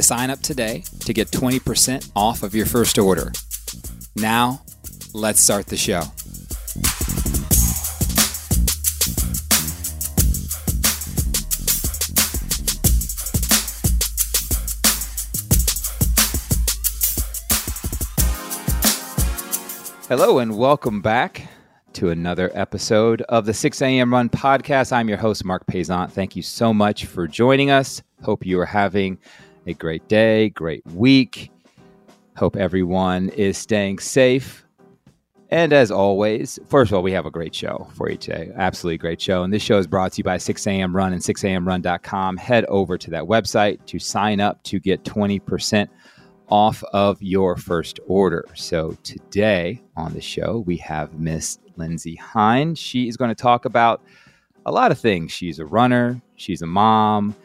to sign up today to get 20% off of your first order. Now, let's start the show. Hello, and welcome back to another episode of the 6 a.m. Run podcast. I'm your host, Marc Paisant. Thank you so much for joining us. Hope you are having a great day, great week. Hope everyone is staying safe. And as always, first of all, we have a great show for you today. Absolutely great show. And this show is brought to you by 6 a.m. Run and 6amrun.com. Head over to that website to sign up to get 20% off of your first order. So today on the show, we have Miss Lindsey Hein. She is going to talk about a lot of things. She's a runner, she's a mom,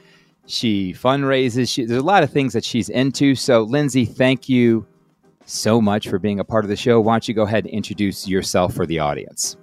she fundraises. She, there's a lot of things that she's into. So, Lindsey, thank you so much for being a part of the show. Why don't you go ahead and introduce yourself for the audience?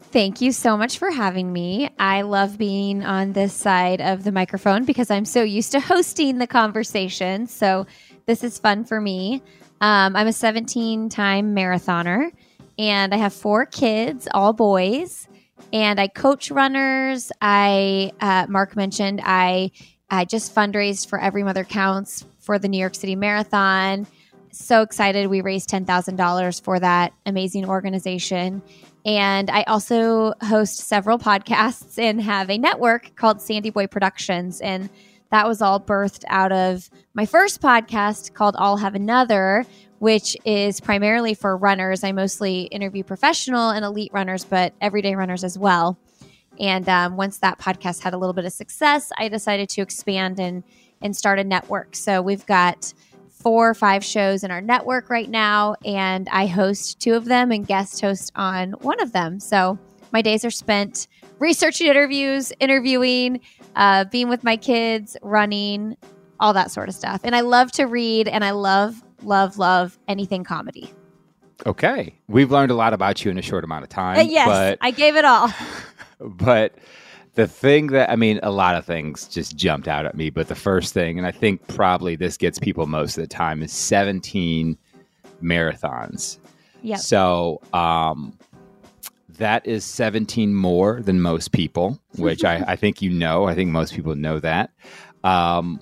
Thank you so much for having me. I love being on this side of the microphone because I'm so used to hosting the conversation. So, this is fun for me. Um, I'm a 17 time marathoner and I have four kids, all boys. And I coach runners. I, uh, Marc mentioned, I, I just fundraised for Every Mother Counts for the New York City Marathon. So excited. We raised $10,000 for that amazing organization. And I also host several podcasts and have a network called SandyBoy Productions. And that was all birthed out of my first podcast called I'll Have Another, which is primarily for runners. I mostly interview professional and elite runners, but everyday runners as well. And um, once that podcast had a little bit of success, I decided to expand and and start a network. So we've got four or five shows in our network right now, and I host two of them and guest host on one of them. So my days are spent researching interviews, interviewing, uh, being with my kids, running, all that sort of stuff. And I love to read and I love, love, love anything comedy. Okay. We've learned a lot about you in a short amount of time. Uh, yes, but, I gave it all. but the thing that, I mean, a lot of things just jumped out at me. But the first thing, and I think probably this gets people most of the time, is 17 marathons. Yeah. So, um, that is 17 more than most people, which I, I, think you know. I think most people know that. Um,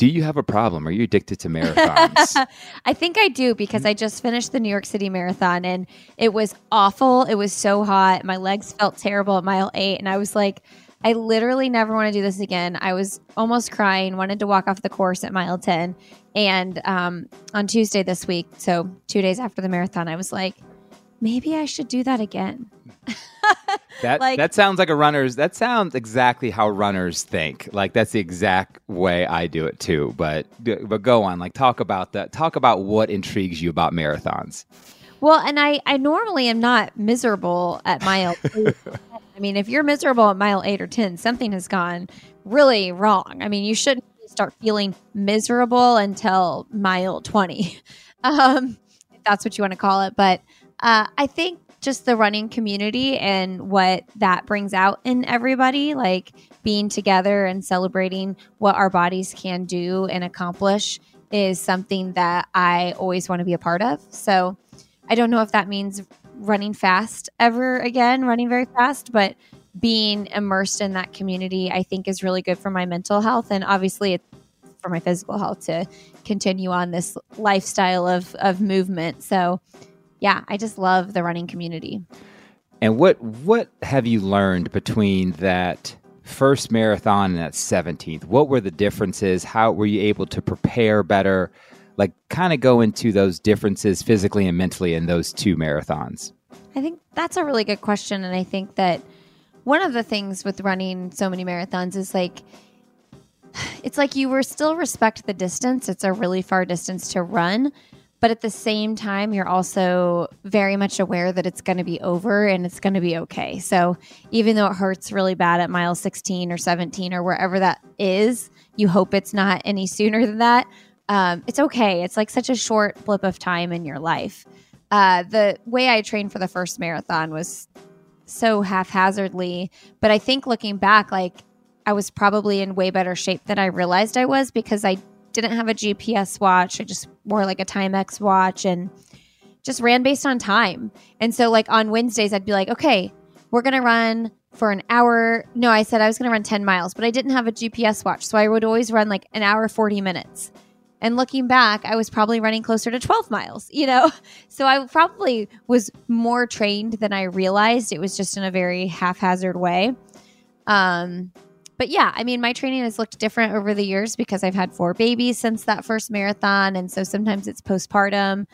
do you have a problem? Are you addicted to marathons? I think I do because I just finished the New York City Marathon and it was awful. It was so hot. My legs felt terrible at mile eight. And I was like, I literally never want to do this again. I was almost crying, wanted to walk off the course at mile 10. And um, on Tuesday this week, so two days after the marathon, I was like, maybe I should do that again. That like, that sounds like a runner's. That sounds exactly how runners think. Like that's the exact way I do it too. But but go on. Like talk about that. Talk about what intrigues you about marathons. Well, and I I normally am not miserable at mile. I mean, if you're miserable at mile eight or ten, something has gone really wrong. I mean, you shouldn't start feeling miserable until mile twenty, um, if that's what you want to call it. But uh, I think just the running community and what that brings out in everybody, like being together and celebrating what our bodies can do and accomplish, is something that I always want to be a part of. So I don't know if that means running fast ever again, running very fast, but being immersed in that community, I think is really good for my mental health. And obviously, it's for my physical health to continue on this lifestyle of, of movement. So, yeah, I just love the running community. And what what have you learned between that first marathon and that 17th? What were the differences? How were you able to prepare better? Like kind of go into those differences physically and mentally in those two marathons. I think that's a really good question and I think that one of the things with running so many marathons is like it's like you were still respect the distance. It's a really far distance to run, but at the same time, you're also very much aware that it's going to be over and it's going to be okay. So even though it hurts really bad at mile 16 or 17 or wherever that is, you hope it's not any sooner than that. Um, it's okay. It's like such a short blip of time in your life. Uh, the way I trained for the first marathon was so haphazardly, but I think looking back, like I was probably in way better shape than I realized I was because I didn't have a GPS watch. I just wore like a Timex watch and just ran based on time. And so, like on Wednesdays, I'd be like, okay, we're going to run for an hour. No, I said I was going to run 10 miles, but I didn't have a GPS watch. So I would always run like an hour, 40 minutes. And looking back, I was probably running closer to 12 miles, you know? So I probably was more trained than I realized. It was just in a very haphazard way. Um, but yeah, I mean, my training has looked different over the years because I've had four babies since that first marathon. And so sometimes it's postpartum.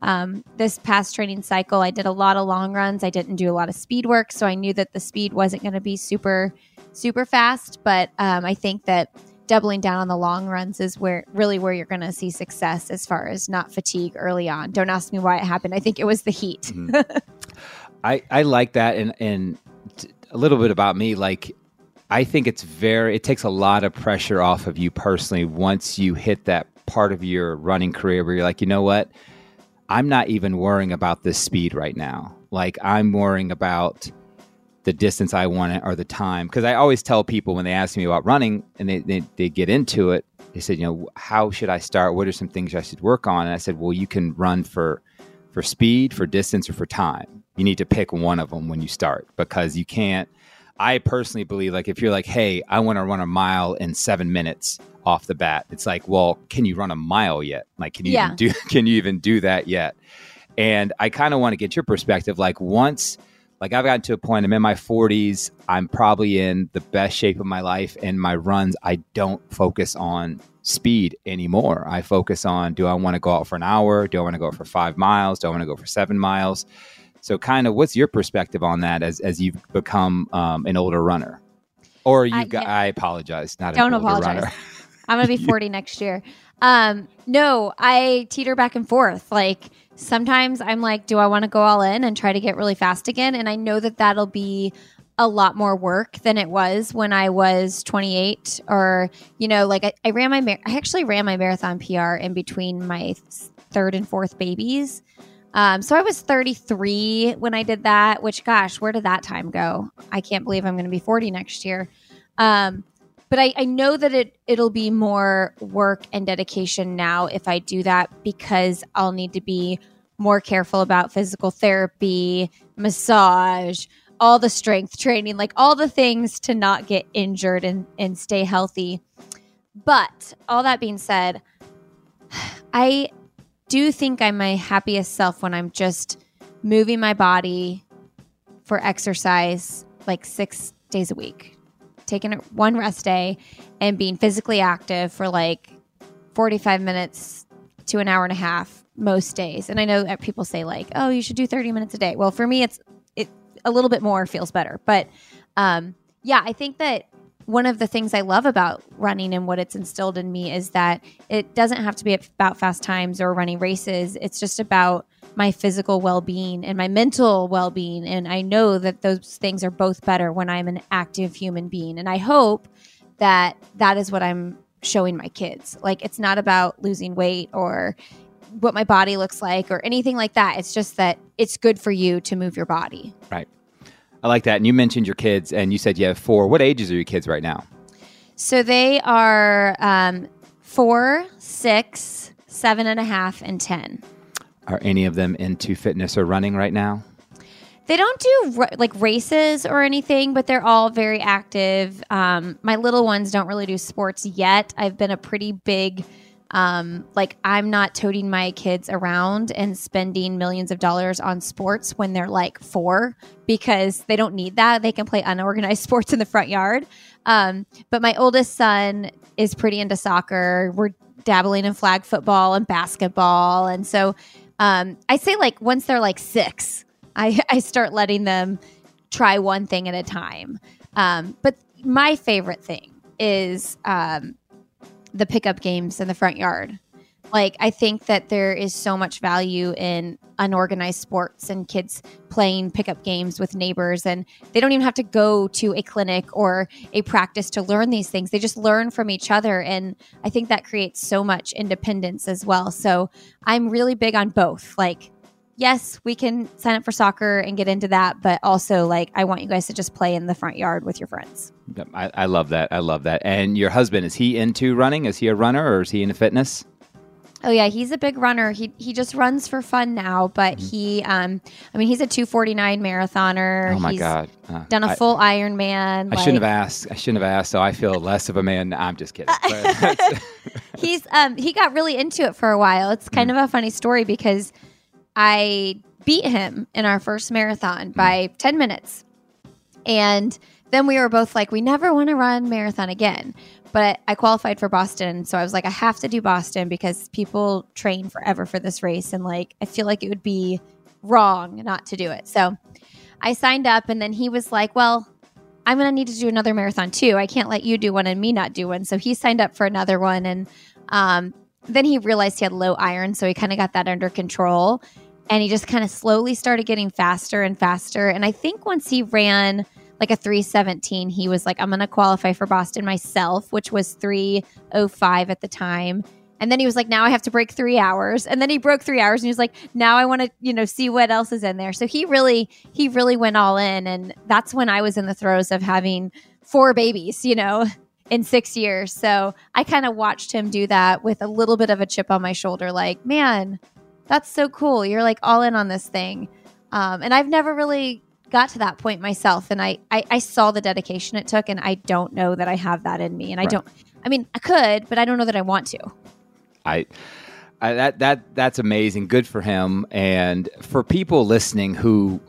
Um, this past training cycle, I did a lot of long runs. I didn't do a lot of speed work. So I knew that the speed wasn't going to be super, super fast. But um, I think that doubling down on the long runs is where really where you're going to see success as far as not fatigue early on. Don't ask me why it happened. I think it was the heat. mm-hmm. I, I like that. And, and a little bit about me, like I think it's very, it takes a lot of pressure off of you personally once you hit that part of your running career where you're like, you know what? I'm not even worrying about this speed right now. Like, I'm worrying about the distance I want it or the time. Because I always tell people when they ask me about running and they, they, they get into it, they said, you know, how should I start? What are some things I should work on? And I said, well, you can run for for speed, for distance, or for time. You need to pick one of them when you start because you can't I personally believe like if you're like, hey, I want to run a mile in seven minutes off the bat, it's like, well, can you run a mile yet? Like, can you yeah. even do can you even do that yet? And I kind of want to get your perspective. Like once like I've gotten to a point, I'm in my 40s, I'm probably in the best shape of my life. And my runs, I don't focus on speed anymore. I focus on do I want to go out for an hour? Do I want to go for five miles? Do I want to go for seven miles? So, kind of, what's your perspective on that as as you've become um, an older runner, or you? got? Yeah. I apologize, not don't apologize. I'm gonna be 40 next year. Um, no, I teeter back and forth. Like sometimes I'm like, do I want to go all in and try to get really fast again? And I know that that'll be a lot more work than it was when I was 28 or, you know, like I, I ran my, mar- I actually ran my marathon PR in between my third and fourth babies. Um, so I was 33 when I did that, which, gosh, where did that time go? I can't believe I'm going to be 40 next year. Um, but I, I know that it it'll be more work and dedication now if I do that because I'll need to be more careful about physical therapy, massage, all the strength training, like all the things to not get injured and, and stay healthy. But all that being said, I do think I'm my happiest self when I'm just moving my body for exercise like six days a week, taking one rest day and being physically active for like 45 minutes to an hour and a half most days. And I know that people say like, "Oh, you should do 30 minutes a day." Well, for me it's it a little bit more feels better. But um yeah, I think that one of the things I love about running and what it's instilled in me is that it doesn't have to be about fast times or running races. It's just about my physical well being and my mental well being. And I know that those things are both better when I'm an active human being. And I hope that that is what I'm showing my kids. Like, it's not about losing weight or what my body looks like or anything like that. It's just that it's good for you to move your body. Right. I like that. And you mentioned your kids, and you said you have four. What ages are your kids right now? So they are um, four, six, seven and a half, and 10. Are any of them into fitness or running right now? They don't do like races or anything, but they're all very active. Um, my little ones don't really do sports yet. I've been a pretty big um, like I'm not toting my kids around and spending millions of dollars on sports when they're like four because they don't need that. They can play unorganized sports in the front yard. Um, but my oldest son is pretty into soccer. We're dabbling in flag football and basketball. And so um, I say like once they're like six, I, I start letting them try one thing at a time. Um, but my favorite thing is um, the pickup games in the front yard. Like, I think that there is so much value in unorganized sports and kids playing pickup games with neighbors. And they don't even have to go to a clinic or a practice to learn these things. They just learn from each other. And I think that creates so much independence as well. So I'm really big on both. Like, yes, we can sign up for soccer and get into that, but also like I want you guys to just play in the front yard with your friends. I, I love that. I love that. And your husband is he into running? Is he a runner or is he into fitness? Oh yeah, he's a big runner. He he just runs for fun now, but mm-hmm. he um I mean he's a 249 marathoner. Oh my he's god. Uh, done a I, full Ironman. I like, shouldn't have asked. I shouldn't have asked, so I feel less of a man. I'm just kidding. he's um he got really into it for a while. It's kind mm-hmm. of a funny story because I beat him in our first marathon mm-hmm. by 10 minutes. And then we were both like, we never want to run marathon again. But I qualified for Boston. So I was like, I have to do Boston because people train forever for this race. And like, I feel like it would be wrong not to do it. So I signed up. And then he was like, well, I'm going to need to do another marathon too. I can't let you do one and me not do one. So he signed up for another one. And um, then he realized he had low iron. So he kind of got that under control. And he just kind of slowly started getting faster and faster. And I think once he ran like a 317. He was like, I'm going to qualify for Boston myself, which was 305 at the time. And then he was like, now I have to break three hours. And then he broke three hours and he was like, now I want to, you know, see what else is in there. So he really, he really went all in. And that's when I was in the throes of having four babies, you know, in six years. So I kind of watched him do that with a little bit of a chip on my shoulder, like, man, that's so cool. You're like all in on this thing. Um, and I've never really got to that point myself and I, I, I saw the dedication it took and I don't know that I have that in me and I don't I mean I could but I don't know that I want to. I I, that that that's amazing. Good for him. And for people listening who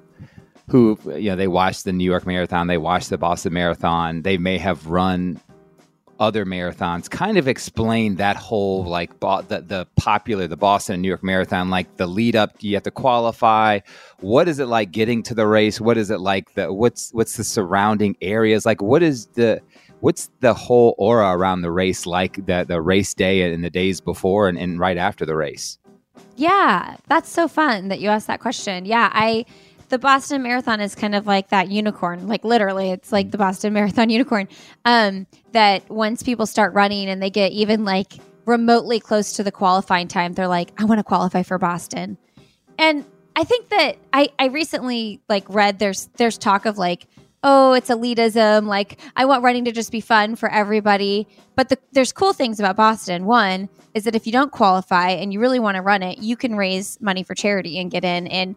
who you know they watch the New York Marathon, they watch the Boston Marathon, they may have run other marathons kind of explain that whole like bo- the, the popular the boston and new york marathon like the lead up you have to qualify. What is it like getting to the race? What is it like? The what's what's the surrounding areas? Like what is the what's the whole aura around the race like the, the race day and the days before and, and right after the race? Yeah that's so fun that you asked that question. Yeah i the Boston Marathon is kind of like that unicorn, like literally, it's like the Boston Marathon unicorn. Um, that once people start running and they get even like remotely close to the qualifying time, they're like, I want to qualify for Boston. And I think that I, I recently like read there's there's talk of like, oh, it's elitism. Like I want running to just be fun for everybody. But the, there's cool things about Boston. One is that if you don't qualify and you really want to run it, you can raise money for charity and get in. And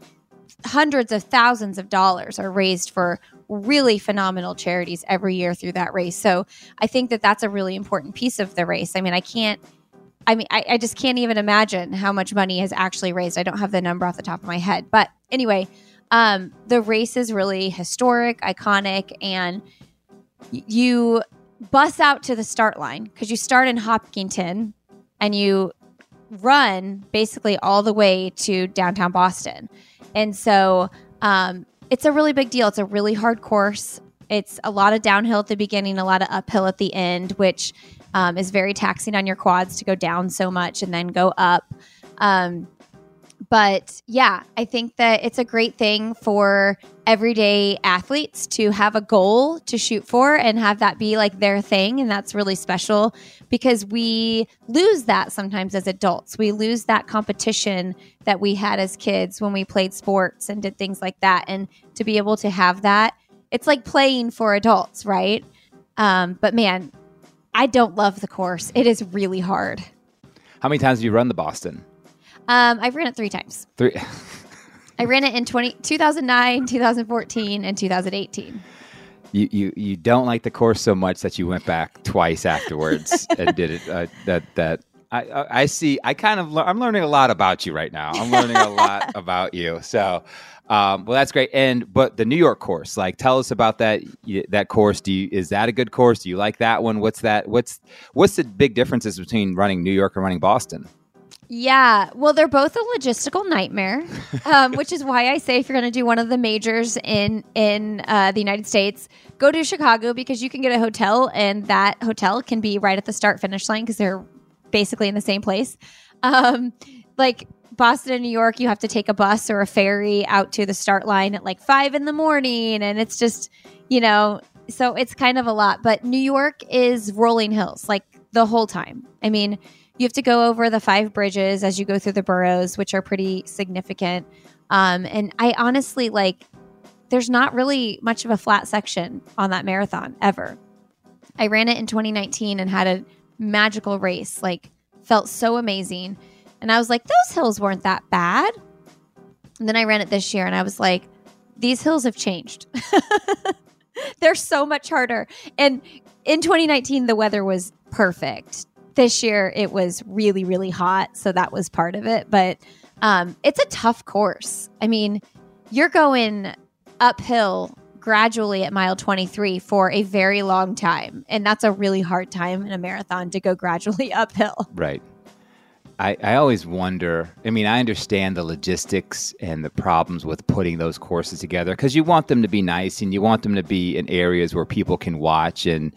hundreds of thousands of dollars are raised for really phenomenal charities every year through that race. So I think that that's a really important piece of the race. I mean, I can't. I mean, I, I just can't even imagine how much money has actually raised. I don't have the number off the top of my head. But anyway, um, the race is really historic, iconic, and you bus out to the start line because you start in Hopkinton and you run basically all the way to downtown Boston. And so um, it's a really big deal. It's a really hard course. It's a lot of downhill at the beginning, a lot of uphill at the end, which um, is very taxing on your quads to go down so much and then go up. Um, but yeah, I think that it's a great thing for everyday athletes to have a goal to shoot for and have that be like their thing. And that's really special because we lose that sometimes as adults. We lose that competition that we had as kids when we played sports and did things like that. And to be able to have that, it's like playing for adults, right? Um, but man, I don't love the course. It is really hard. How many times have you run the Boston? Um, I've ran it three times. Three. I ran it in 20, 2009, 2014, and 2018. You, you you don't like the course so much that you went back twice afterwards and did it. Uh, that that I I see. I kind of I'm learning a lot about you right now. I'm learning a lot about you. So, um, well, that's great. And but the New York course, like, tell us about that that course. Do you is that a good course? Do you like that one? What's that? What's what's the big differences between running New York and running Boston? Yeah, well, they're both a logistical nightmare, um, which is why I say if you're going to do one of the majors in in uh, the United States, go to Chicago because you can get a hotel and that hotel can be right at the start finish line because they're basically in the same place. Um, like Boston and New York, you have to take a bus or a ferry out to the start line at like five in the morning. And it's just, you know, so it's kind of a lot. But New York is rolling hills like the whole time. I mean, you have to go over the five bridges as you go through the boroughs, which are pretty significant. Um, and I honestly like, there's not really much of a flat section on that marathon ever. I ran it in 2019 and had a magical race, like, felt so amazing. And I was like, those hills weren't that bad. And then I ran it this year and I was like, these hills have changed. They're so much harder. And in 2019, the weather was perfect. This year, it was really, really hot. So that was part of it. But um, it's a tough course. I mean, you're going uphill gradually at mile 23 for a very long time. And that's a really hard time in a marathon to go gradually uphill. Right. I, I always wonder. I mean, I understand the logistics and the problems with putting those courses together because you want them to be nice and you want them to be in areas where people can watch. And,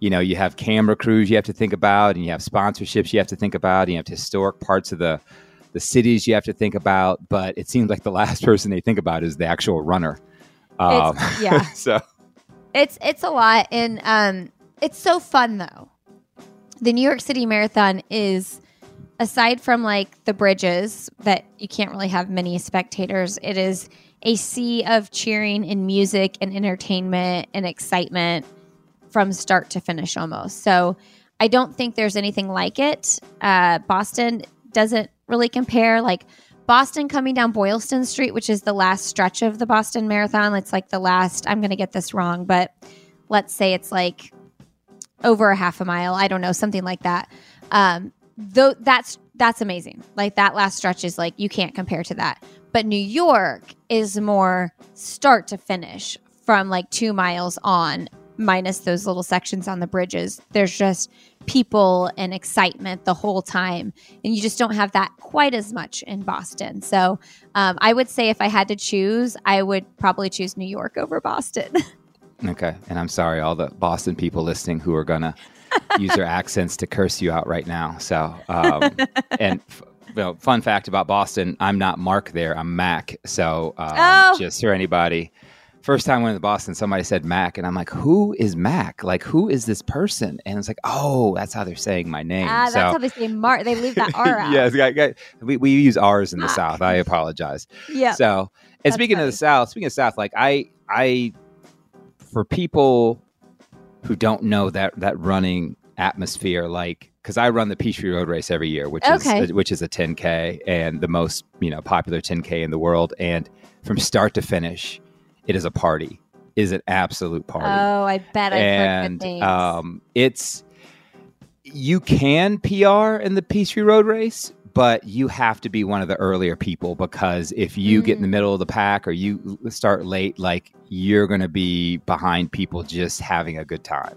you know, you have camera crews you have to think about, and you have sponsorships you have to think about, and you have historic parts of the, the cities you have to think about. But it seems like the last person they think about is the actual runner. Um, yeah. so it's it's a lot, and um, it's so fun though. The New York City Marathon is aside from like the bridges that you can't really have many spectators, it is a sea of cheering and music and entertainment and excitement from start to finish almost. So I don't think there's anything like it. Uh, Boston doesn't really compare. Like Boston coming down Boylston Street, which is the last stretch of the Boston Marathon. It's like the last, I'm going to get this wrong, but let's say it's like over a half a mile. I don't know, something like that. Um, though that's that's amazing. Like that last stretch is like you can't compare to that. But New York is more start to finish from like 2 miles on minus those little sections on the bridges. There's just people and excitement the whole time. And you just don't have that quite as much in Boston. So um, I would say if I had to choose, I would probably choose New York over Boston. okay. And I'm sorry, all the Boston people listening who are going to use their accents to curse you out right now. So, um, and f- you know, fun fact about Boston, I'm not Marc there. I'm Mac. So, um, oh. just for anybody, first time I went to Boston, somebody said Mac, and I'm like, who is Mac? Like, who is this person? And it's like, oh, that's how they're saying my name. Ah, that's so, how they say Marc. They leave that R out. yes, yeah, we, we use R's in Mac. the South. I apologize. Yeah. So, and that's speaking funny. of the South, speaking of South, like I, I, for people who don't know that that running atmosphere like because I run the Peachtree Road Race every year, which okay. is which is a 10k and the most you know popular 10k in the world, and from start to finish, it is a party. It is an absolute party. Oh, I bet. I've and um, it's you can PR in the Peachtree Road Race, but you have to be one of the earlier people because if you mm. get in the mm. middle of the pack or you start late, like you're going to be behind people just having a good time.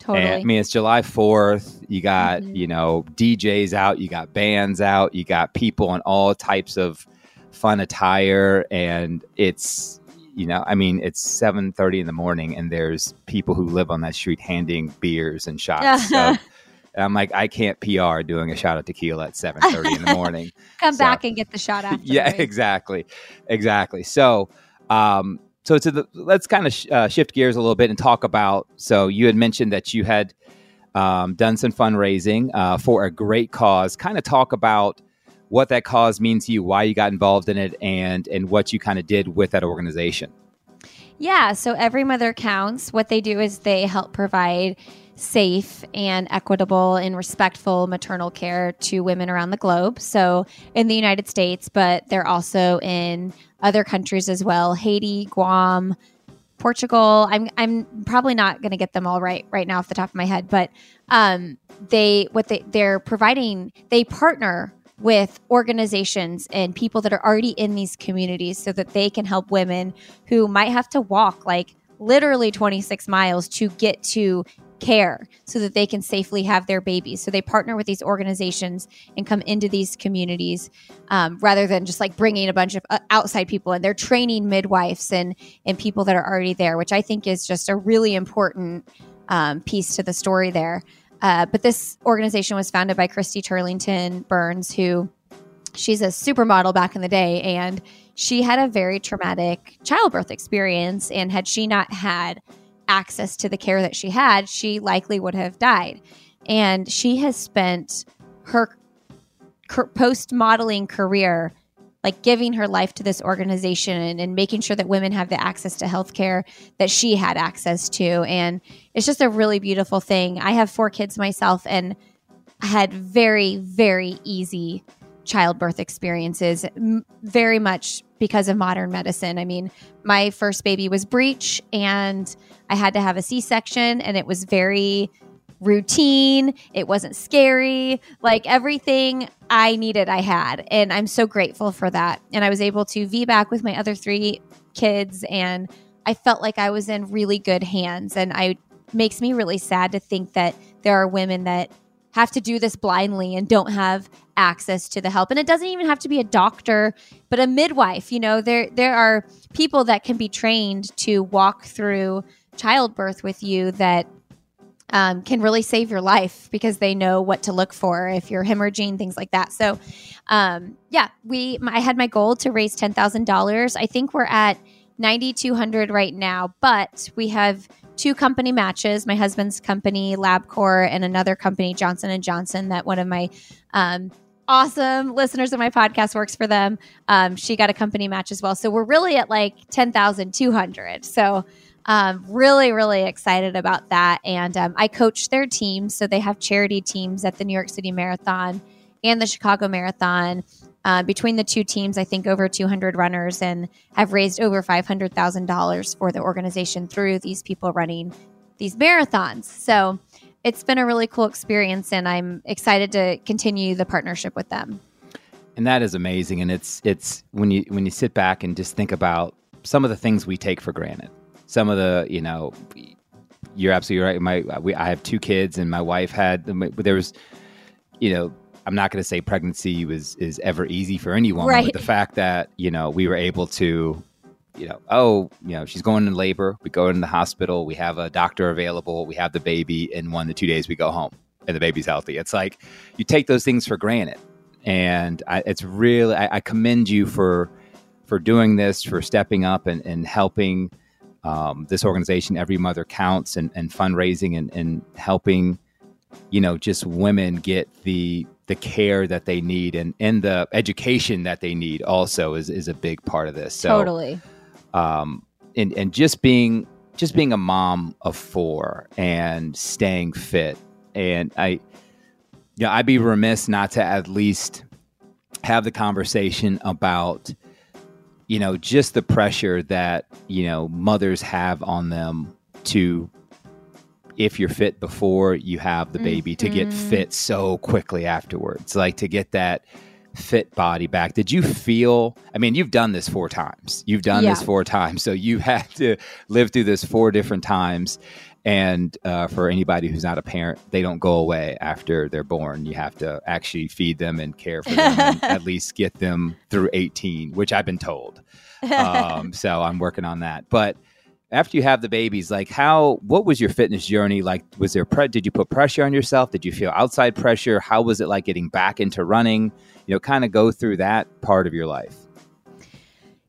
Totally. And, I mean, it's July 4th. You got, mm-hmm. you know, DJs out, you got bands out, you got people in all types of fun attire. And it's, you know, I mean, it's 7.30 in the morning and there's people who live on that street handing beers and shots. so I'm like, I can't PR doing a shot of tequila at 7.30 in the morning. Come so, back and get the shot after. Yeah, exactly. Exactly. So, um, so to the let's kind of sh- uh, shift gears a little bit and talk about. So you had mentioned that you had um, done some fundraising uh, for a great cause. Kind of talk about what that cause means to you, why you got involved in it, and and what you kind of did with that organization. Yeah, so every mother counts. What they do is they help provide safe and equitable and respectful maternal care to women around the globe. So in the United States, but they're also in other countries as well Haiti, Guam, Portugal. I'm I'm probably not going to get them all right right now off the top of my head, but um, they what they they're providing they partner with organizations and people that are already in these communities so that they can help women who might have to walk like literally 26 miles to get to care so that they can safely have their babies. So they partner with these organizations and come into these communities um, rather than just like bringing a bunch of uh, outside people and they're training midwives and and people that are already there, which I think is just a really important um, piece to the story there. Uh, but this organization was founded by Christy Turlington Burns, who she's a supermodel back in the day and she had a very traumatic childbirth experience and had she not had access to the care that she had, she likely would have died. And she has spent her post modeling career like giving her life to this organization and, and, making sure that women have the access to healthcare that she had access to. And it's just a really beautiful thing. I have four kids myself and had very, very easy childbirth experiences, m- very much because of modern medicine. I mean, my first baby was breech and I had to have a C section, and it was very routine. It wasn't scary. Like everything I needed, I had. And I'm so grateful for that. And I was able to VBAC with my other three kids, and I felt like I was in really good hands. And I makes me really sad to think that there are women that have to do this blindly and don't have access to the help and it doesn't even have to be a doctor but a midwife you know there there are people that can be trained to walk through childbirth with you that um, can really save your life because they know what to look for if you're hemorrhaging things like that. So um, yeah we i had my goal to raise $10000 i think we're at 9200 right now but we have two company matches my husband's company labcorp and another company johnson johnson that one of my um, awesome listeners of my podcast works for them. Um, she got a company match as well. So we're really at like 10200 so um, really really excited about that and um, i coach their teams so they have charity teams at the new york city marathon and the chicago marathon uh, between the two teams, I think over 200 runners and have raised over $500,000 for the organization through these people running these marathons. So it's been a really cool experience, and I'm excited to continue the partnership with them. And that is amazing. And it's it's when you when you sit back and just think about some of the things we take for granted. Some of the you know, you're absolutely right. My we, I have two kids, and my wife had there was you know I'm not going to say pregnancy was is ever easy for anyone, right. but the fact that you know we were able to, you know, oh, you know, she's going in labor. We go in the hospital. We have a doctor available. We have the baby. In one to two days, we go home, and the baby's healthy. It's like you take those things for granted, and I, it's really I, I, commend you for for doing this, for stepping up and, and helping um, this organization. Every mother counts, and, and fundraising and, and helping you know just women get the the care that they need and and the education that they need also is is a big part of this. So, totally. Um, and and just being just being a mom of four and staying fit, and I, yeah, I'd be remiss not to at least have the conversation about you know just the pressure that you know mothers have on them to if you're fit before you have the baby mm-hmm. to get mm-hmm. fit so quickly afterwards like to get that fit body back did you feel i mean you've done this four times you've done yeah. this four times so you had to live through this four different times and uh, for anybody who's not a parent they don't go away after they're born you have to actually feed them and care for them and at least get them through 18 which i've been told um, so i'm working on that but after you have the babies, like how what was your fitness journey like? Was there pre- did you put pressure on yourself? Did you feel outside pressure? How was it like getting back into running? You know, kind of go through that part of your life.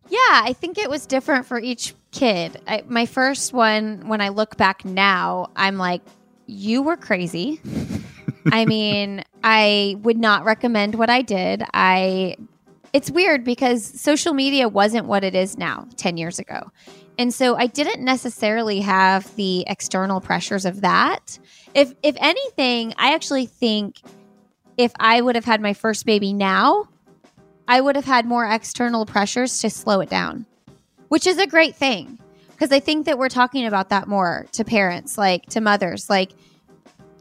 Yeah, I think it was different for each kid. I, my first one, when I look back now, I'm like, you were crazy. I mean, I would not recommend what I did. I it's weird because social media wasn't what it is now 10 years ago. And so I didn't necessarily have the external pressures of that. If if anything, I actually think if I would have had my first baby now, I would have had more external pressures to slow it down. Which is a great thing because I think that we're talking about that more to parents, like to mothers, like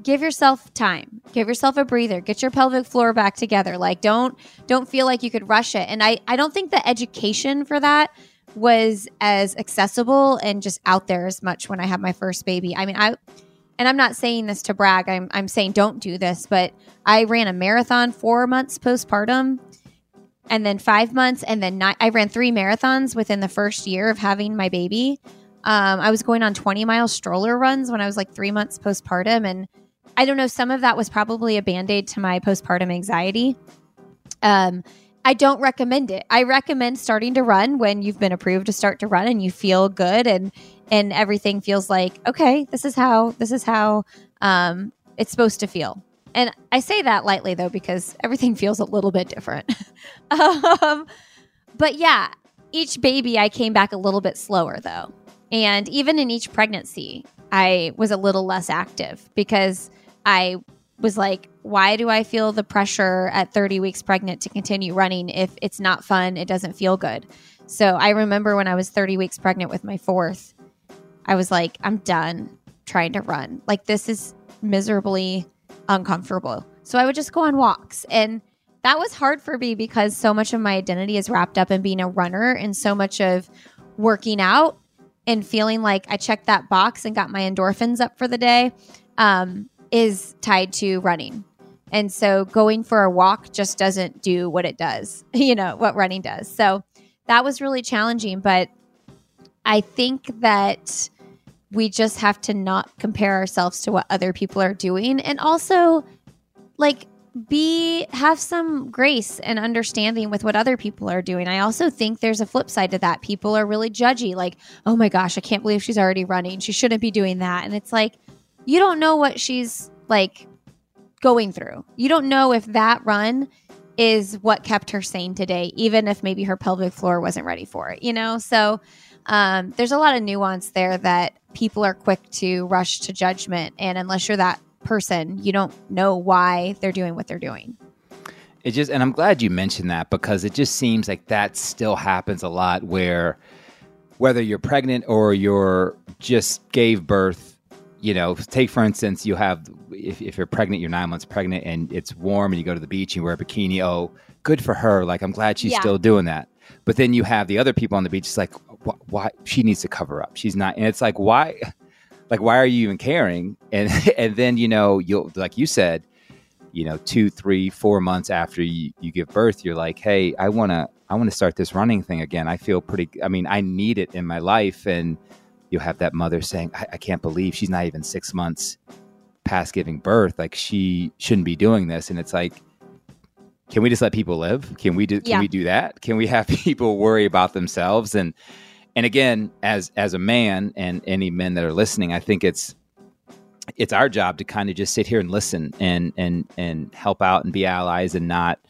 give yourself time give yourself a breather get your pelvic floor back together like don't don't feel like you could rush it and i i don't think the education for that was as accessible and just out there as much when I had my first baby. I mean, I and I'm not saying this to brag. I'm I'm saying don't do this, but I ran a marathon 4 months postpartum and then 5 months and then nine, I ran 3 marathons within the first year of having my baby. Um, I was going on 20 mile stroller runs when I was like 3 months postpartum and I don't know some of that was probably a band-aid to my postpartum anxiety. Um I don't recommend it. I recommend starting to run when you've been approved to start to run and you feel good and and everything feels like okay, this is how this is how um, it's supposed to feel. And I say that lightly though because everything feels a little bit different. um, but yeah, each baby I came back a little bit slower though, and even in each pregnancy, I was a little less active because I was like, why do I feel the pressure at 30 weeks pregnant to continue running if it's not fun? It doesn't feel good. So I remember when I was 30 weeks pregnant with my fourth, I was like, I'm done trying to run. Like, this is miserably uncomfortable. So I would just go on walks. And that was hard for me because so much of my identity is wrapped up in being a runner and so much of working out and feeling like I checked that box and got my endorphins up for the day. Um, is tied to running. And so going for a walk just doesn't do what it does, you know, what running does. So that was really challenging. But I think that we just have to not compare ourselves to what other people are doing and also like be have some grace and understanding with what other people are doing. I also think there's a flip side to that. People are really judgy like, "Oh my gosh, I can't believe she's already running. She shouldn't be doing that." And it's like you don't know what she's like going through. You don't know if that run is what kept her sane today, even if maybe her pelvic floor wasn't ready for it, you know? So um, there's a lot of nuance there that people are quick to rush to judgment. And unless you're that person, you don't know why they're doing what they're doing. It just, and I'm glad you mentioned that because it just seems like that still happens a lot where whether you're pregnant or you're just gave birth you know, take for instance, you have if, if you're pregnant, you're nine months pregnant, and it's warm, and you go to the beach and you wear a bikini. Oh, good for her! Like I'm glad she's yeah. still doing that. But then you have the other people on the beach. It's like, wh- why she needs to cover up? She's not, and it's like, why? Like, why are you even caring? And and then you know, you'll like you said, you know, two, three, four months after you, you give birth, you're like, hey, I wanna I wanna start this running thing again. I feel pretty. I mean, I need it in my life, and you'll have that mother saying, I, I can't believe she's not even six months past giving birth. Like she shouldn't be doing this. And it's like, can we just let people live? Can we do can yeah. we do that? Can we have people worry about themselves? And and again, as as a man and any men that are listening, I think it's it's our job to kind of just sit here and listen and and and help out and be allies and not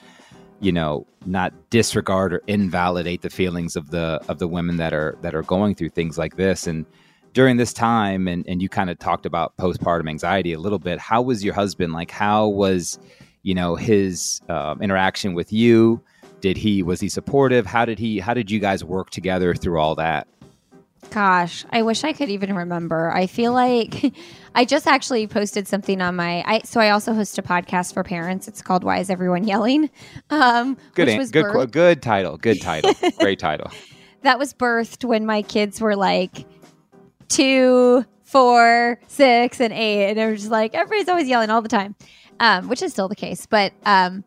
you know not disregard or invalidate the feelings of the of the women that are that are going through things like this. And during this time and and you kind of talked about postpartum anxiety a little bit how was your husband? Like how was you know his um, interaction with you did he was he supportive how did he how did you guys work together through all that Gosh, I wish I could even remember. I feel like I just actually posted something on my. I so I also host a podcast for parents. It's called "Why Is Everyone Yelling?" Um, good, an, good, birthed, good title. Good title. Great title. That was birthed when my kids were like two, four, six, and eight, and it was just like everybody's always yelling all the time, um, which is still the case. But um,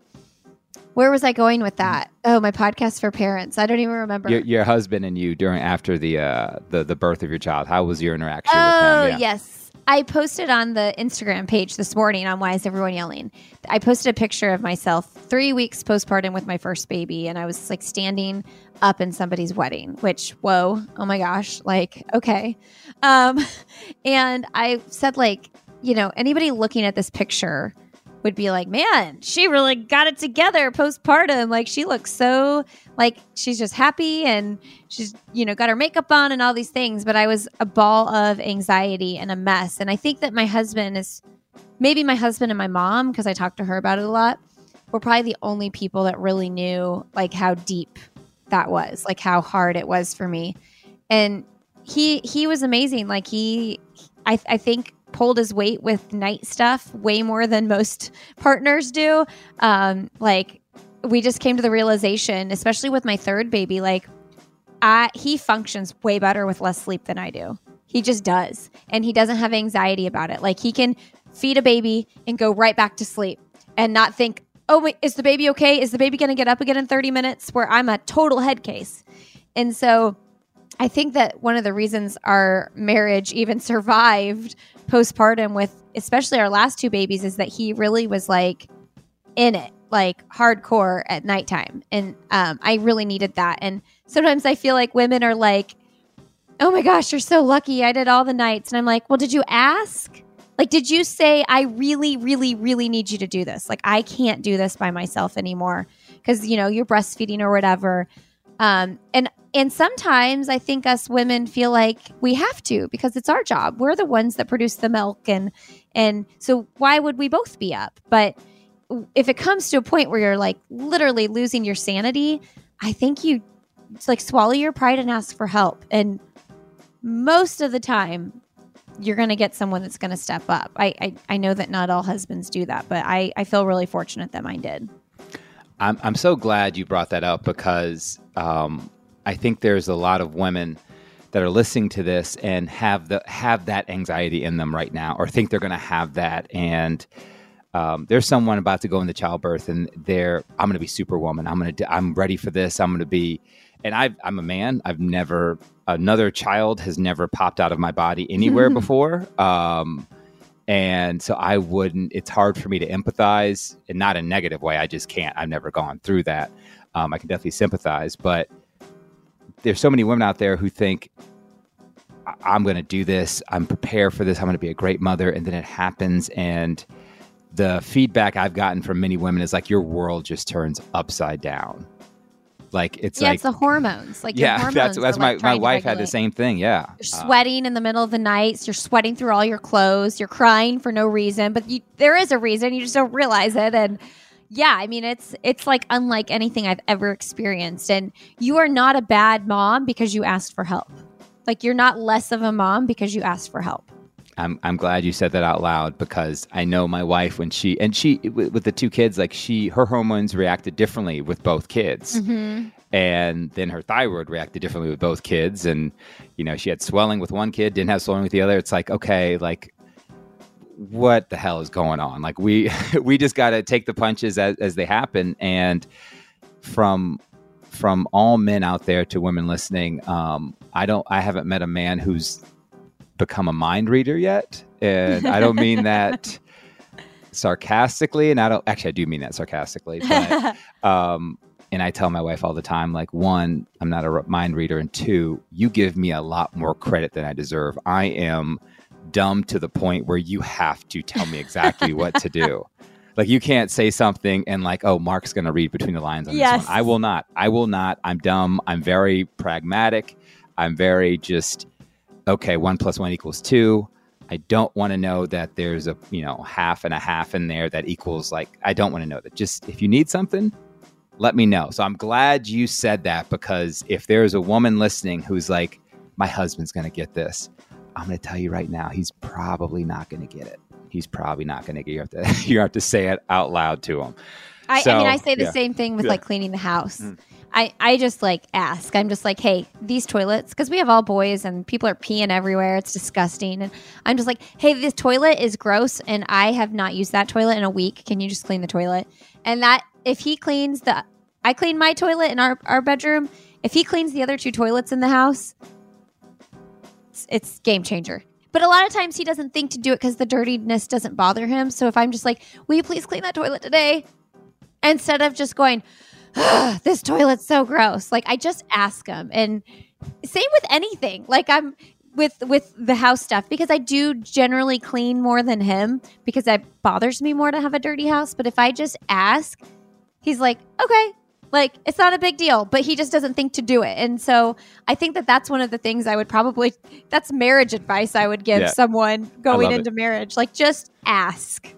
where was I going with that? Oh, my podcast for parents. I don't even remember. Your, your husband and you during after the uh, the the birth of your child. How was your interaction? Oh, with him? Yeah. yes. I posted on the Instagram page this morning on Why Is Everyone Yelling? I posted a picture of myself three weeks postpartum with my first baby, and I was like standing up in somebody's wedding, which, whoa, oh my gosh, like, okay. Um, and I said, like, you know, anybody looking at this picture would be like, man, she really got it together postpartum. Like she looks so like she's just happy and she's, you know, got her makeup on and all these things. But I was a ball of anxiety and a mess. And I think that my husband is maybe my husband and my mom, because I talked to her about it a lot, were probably the only people that really knew like how deep that was, like how hard it was for me. And he he was amazing. Like he I, I think pulled his weight with night stuff way more than most partners do. Um, like we just came to the realization, especially with my third baby, like I he functions way better with less sleep than I do. He just does. And he doesn't have anxiety about it. Like he can feed a baby and go right back to sleep and not think, oh, wait, is the baby okay? Is the baby going to get up again in 30 minutes? Where I'm a total head case. And so I think that one of the reasons our marriage even survived postpartum with especially our last two babies is that he really was like in it, like hardcore at nighttime. And um, I really needed that. And sometimes I feel like women are like, oh my gosh, you're so lucky. I did all the nights. And I'm like, well, did you ask? Like, did you say, I really, really, really need you to do this? Like, I can't do this by myself anymore because, you know, you're breastfeeding or whatever. Um, and and sometimes I think us women feel like we have to because it's our job. We're the ones that produce the milk and and so why would we both be up? But if it comes to a point where you're like literally losing your sanity, I think you like swallow your pride and ask for help. And most of the time you're going to get someone that's going to step up. I, I, I know that not all husbands do that, but I, I feel really fortunate that mine did. I'm, I'm so glad you brought that up because um, I think there's a lot of women that are listening to this and have the have that anxiety in them right now, or think they're going to have that. And um, there's someone about to go into childbirth, and they're I'm going to be superwoman. I'm going to I'm ready for this. I'm going to be, and i I'm a man. I've never another child has never popped out of my body anywhere before. Um, and so I wouldn't. It's hard for me to empathize, and not a negative way. I just can't. I've never gone through that. Um, I can definitely sympathize, but there's so many women out there who think I'm going to do this. I'm prepared for this. I'm going to be a great mother. And then it happens. And the feedback I've gotten from many women is like, your world just turns upside down. Like it's yeah, like it's the hormones. Like yeah, hormones that's that's my like my wife had the same thing. Yeah, you're sweating uh, in the middle of the night. You're sweating through all your clothes. You're crying for no reason, but you, there is a reason. You just don't realize it. And yeah, I mean it's it's like unlike anything I've ever experienced. And you are not a bad mom because you asked for help. Like you're not less of a mom because you asked for help. I'm I'm glad you said that out loud because I know my wife when she and she with, with the two kids like she her hormones reacted differently with both kids. Mm-hmm. And then her thyroid reacted differently with both kids and you know she had swelling with one kid, didn't have swelling with the other. It's like okay, like what the hell is going on? Like we we just got to take the punches as, as they happen. And from from all men out there to women listening, um, I don't I haven't met a man who's become a mind reader yet, and I don't mean that sarcastically, and I don't actually I do mean that sarcastically, but. Um, and I tell my wife all the time, like, one, I'm not a mind reader, and two, you give me a lot more credit than I deserve. I am dumb to the point where you have to tell me exactly what to do. Like you can't say something and like, oh, Marc's going to read between the lines on yes. this one. I will not. I will not. I'm dumb. I'm very pragmatic. I'm very just okay. One plus one equals two. I don't want to know that there's a you know half and a half in there that equals like I don't want to know that. Just if you need something, let me know. So I'm glad you said that because if there's a woman listening who's like, my husband's going to get this, I'm going to tell you right now, he's probably not going to get it. He's probably not going to get. You have to you have to say it out loud to him. I, so, I mean, I say the yeah. same thing with yeah. like cleaning the house. Mm. I, I just like ask. I'm just like, hey, these toilets, because we have all boys and people are peeing everywhere. It's disgusting. And I'm just like, hey, this toilet is gross and I have not used that toilet in a week. Can you just clean the toilet? And that, if he cleans the, I clean my toilet in our, our bedroom. If he cleans the other two toilets in the house, it's, it's game changer. But a lot of times he doesn't think to do it because the dirtiness doesn't bother him. So if I'm just like, will you please clean that toilet today? Instead of just going, this toilet's so gross. Like I just ask him. And same with anything. Like I'm with with the house stuff because I do generally clean more than him because it bothers me more to have a dirty house. But if I just ask, he's like, okay, like it's not a big deal, but he just doesn't think to do it. And so I think that that's one of the things I would probably that's marriage advice I would give yeah. someone going into it. marriage. Like just ask.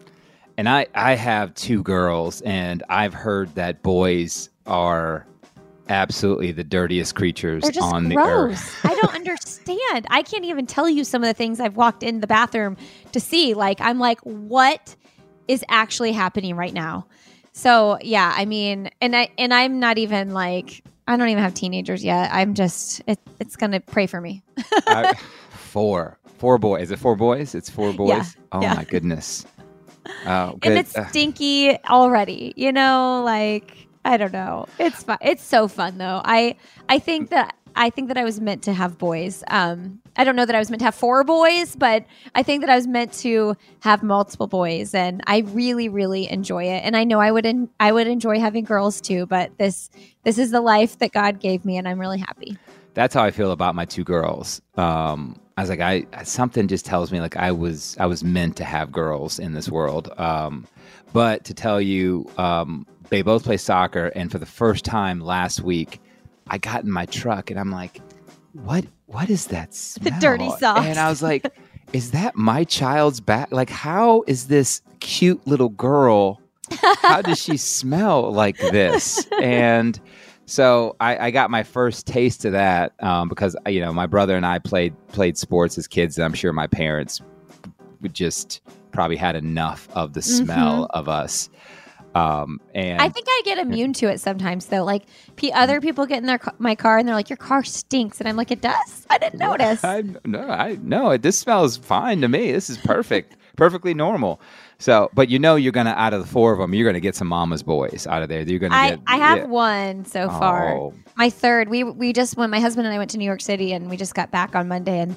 And I I have two girls and I've heard that boys are absolutely the dirtiest creatures on gross. the earth. I don't understand. I can't even tell you some of the things I've walked in the bathroom to see. Like I'm like what is actually happening right now? So yeah, I mean, and I and I'm not even like I don't even have teenagers yet. I'm just it, it's gonna pray for me. I, four, four boys. Is it four boys? It's four boys. Yeah, oh yeah. my goodness. Oh, good. and it's Uh, stinky already. You know, like I don't know. It's fun. It's so fun though. I I think that I think that I was meant to have boys. Um, I don't know that I was meant to have four boys, but I think that I was meant to have multiple boys, and I really, really enjoy it. And I know I would en- I would enjoy having girls too, but this this is the life that God gave me, and I'm really happy. that's how I feel about my two girls. Um, I was like, I something just tells me like I was I was meant to have girls in this world. Um, but to tell you, um, they both play soccer, and for the first time last week, I got in my truck and I'm like, what What is that smell? The dirty socks. And I was like, is that my child's back? Like, how is this cute little girl? How does she smell like this? And so I, I got my first taste of that um, because you know my brother and I played played sports as kids, and I'm sure my parents just probably had enough of the smell of us. Um, and I think I get immune to it sometimes, though. Like, p- other people get in their ca- my car and they're like, "Your car stinks," and I'm like, "It does. I didn't notice." I, no, I no. This smells fine to me. This is perfect, perfectly normal. So, but you know, you're gonna out of the four of them, you're gonna get some mama's boys out of there. You're gonna I, get. I have yeah. one so far. Oh. My third. We we just when my husband and I went to New York City and we just got back on Monday and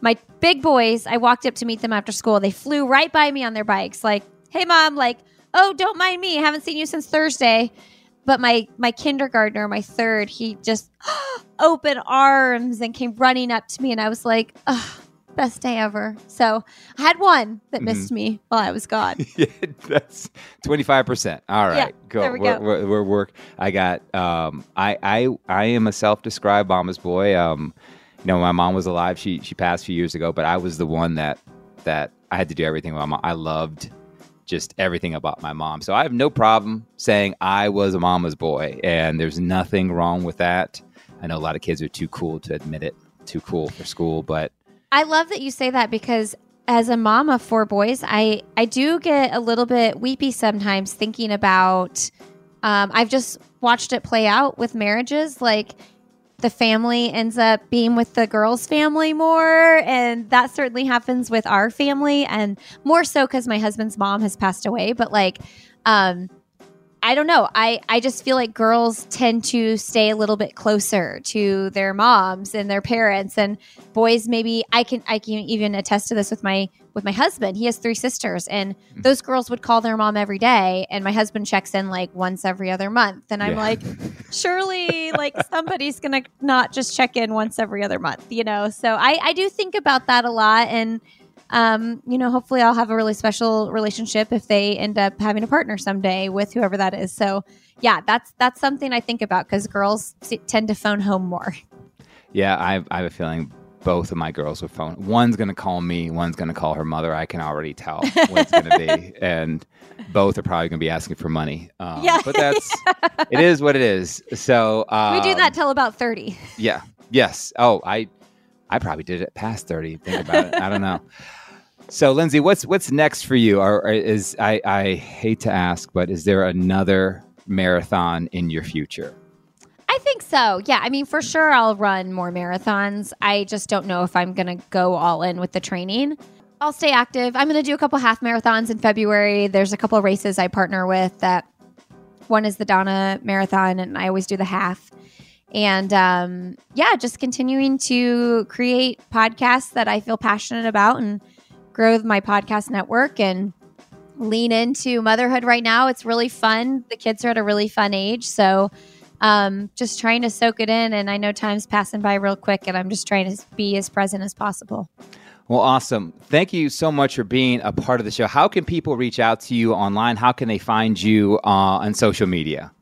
my big boys. I walked up to meet them after school. They flew right by me on their bikes, like, "Hey, mom!" Like, "Oh, don't mind me. I haven't seen you since Thursday." But my my kindergartner, my third, he just open arms and came running up to me, and I was like, "Ugh, best day ever." So I had one that Mm-hmm. missed me while I was gone. yeah, that's twenty five percent. All right, Yeah, go. there we we're. We're, we're work. I got. Um, I I I am a self described mama's boy. Um, you know, my mom was alive. She she passed a few years ago, but I was the one that that I had to do everything with my mom. I loved just everything about my mom. So I have no problem saying I was a mama's boy, and there's nothing wrong with that. I know a lot of kids are too cool to admit it, too cool for school, but I love that you say that because as a mom of four boys, I I do get a little bit weepy sometimes thinking about. Um, I've just watched it play out with marriages, like the family ends up being with the girl's family more, and that certainly happens with our family, and more so because my husband's mom has passed away. But like, um, I don't know. I, I just feel like girls tend to stay a little bit closer to their moms and their parents and boys maybe I can I can even attest to this with my with my husband. He has three sisters and hmm. those girls would call their mom every day and my husband checks in like once every other month and I'm Yeah. like surely like somebody's going to not just check in once every other month, you know. So I I do think about that a lot and um, you know, hopefully I'll have a really special relationship if they end up having a partner someday with whoever that is. So, yeah, that's that's something I think about because girls tend to phone home more. Yeah, I have, I have a feeling both of my girls will phone. One's going to call me, one's going to call her mother. I can already tell what it's going to be. And both are probably going to be asking for money. Um, Yeah. But that's, it is what it is. So, um, we do that till about thirty. Yeah. Yes. Oh, I, I probably did it past 30. Think about it. I don't know. So, Lindsey, what's what's next for you? Or, is I, I hate to ask, but is there another marathon in your future? I think so. Yeah, I mean, for sure, I'll run more marathons. I just don't know if I'm going to go all in with the training. I'll stay active. I'm going to do a couple half marathons in February. There's a couple races I partner with that one is the Donna Marathon, and I always do the half. And um, yeah, just continuing to create podcasts that I feel passionate about and grow my podcast network and lean into motherhood right now. It's really fun. The kids are at a really fun age. So um, just trying to soak it in. And I know time's passing by real quick, and I'm just trying to be as present as possible. Well, awesome. Thank you so much for being a part of the show. How can people reach out to you online? How can they find you uh, on social media?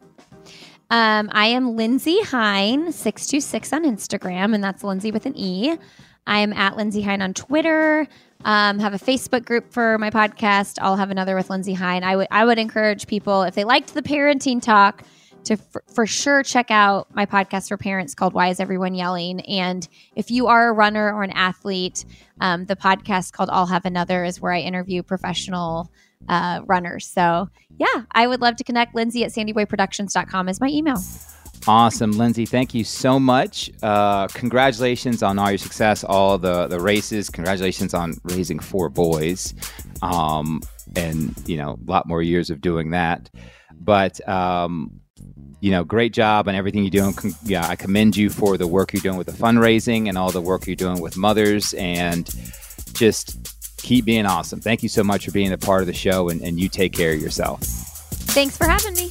Um, I am Lindsey Hein, 626 on Instagram, and that's Lindsey with an E. I am at Lindsey Hein on Twitter. Um, have a Facebook group for my podcast. I'll have another with Lindsey Hein. I would I would encourage people if they liked the parenting talk to f- for sure check out my podcast for parents called Why Is Everyone Yelling? And if you are a runner or an athlete, um, the podcast called I'll Have Another is where I interview professional uh, runners. So yeah, I would love to connect. Lindsey at sandyboyproductions.com is my email. Awesome, Lindsey. Thank you so much. Uh, congratulations on all your success, all the the races. Congratulations on raising four boys, um, and you know a lot more years of doing that. But um, you know, great job on everything you're doing. Con- yeah, I commend you for the work you're doing with the fundraising and all the work you're doing with mothers, and just keep being awesome. Thank you so much for being a part of the show, and, and you take care of yourself. Thanks for having me.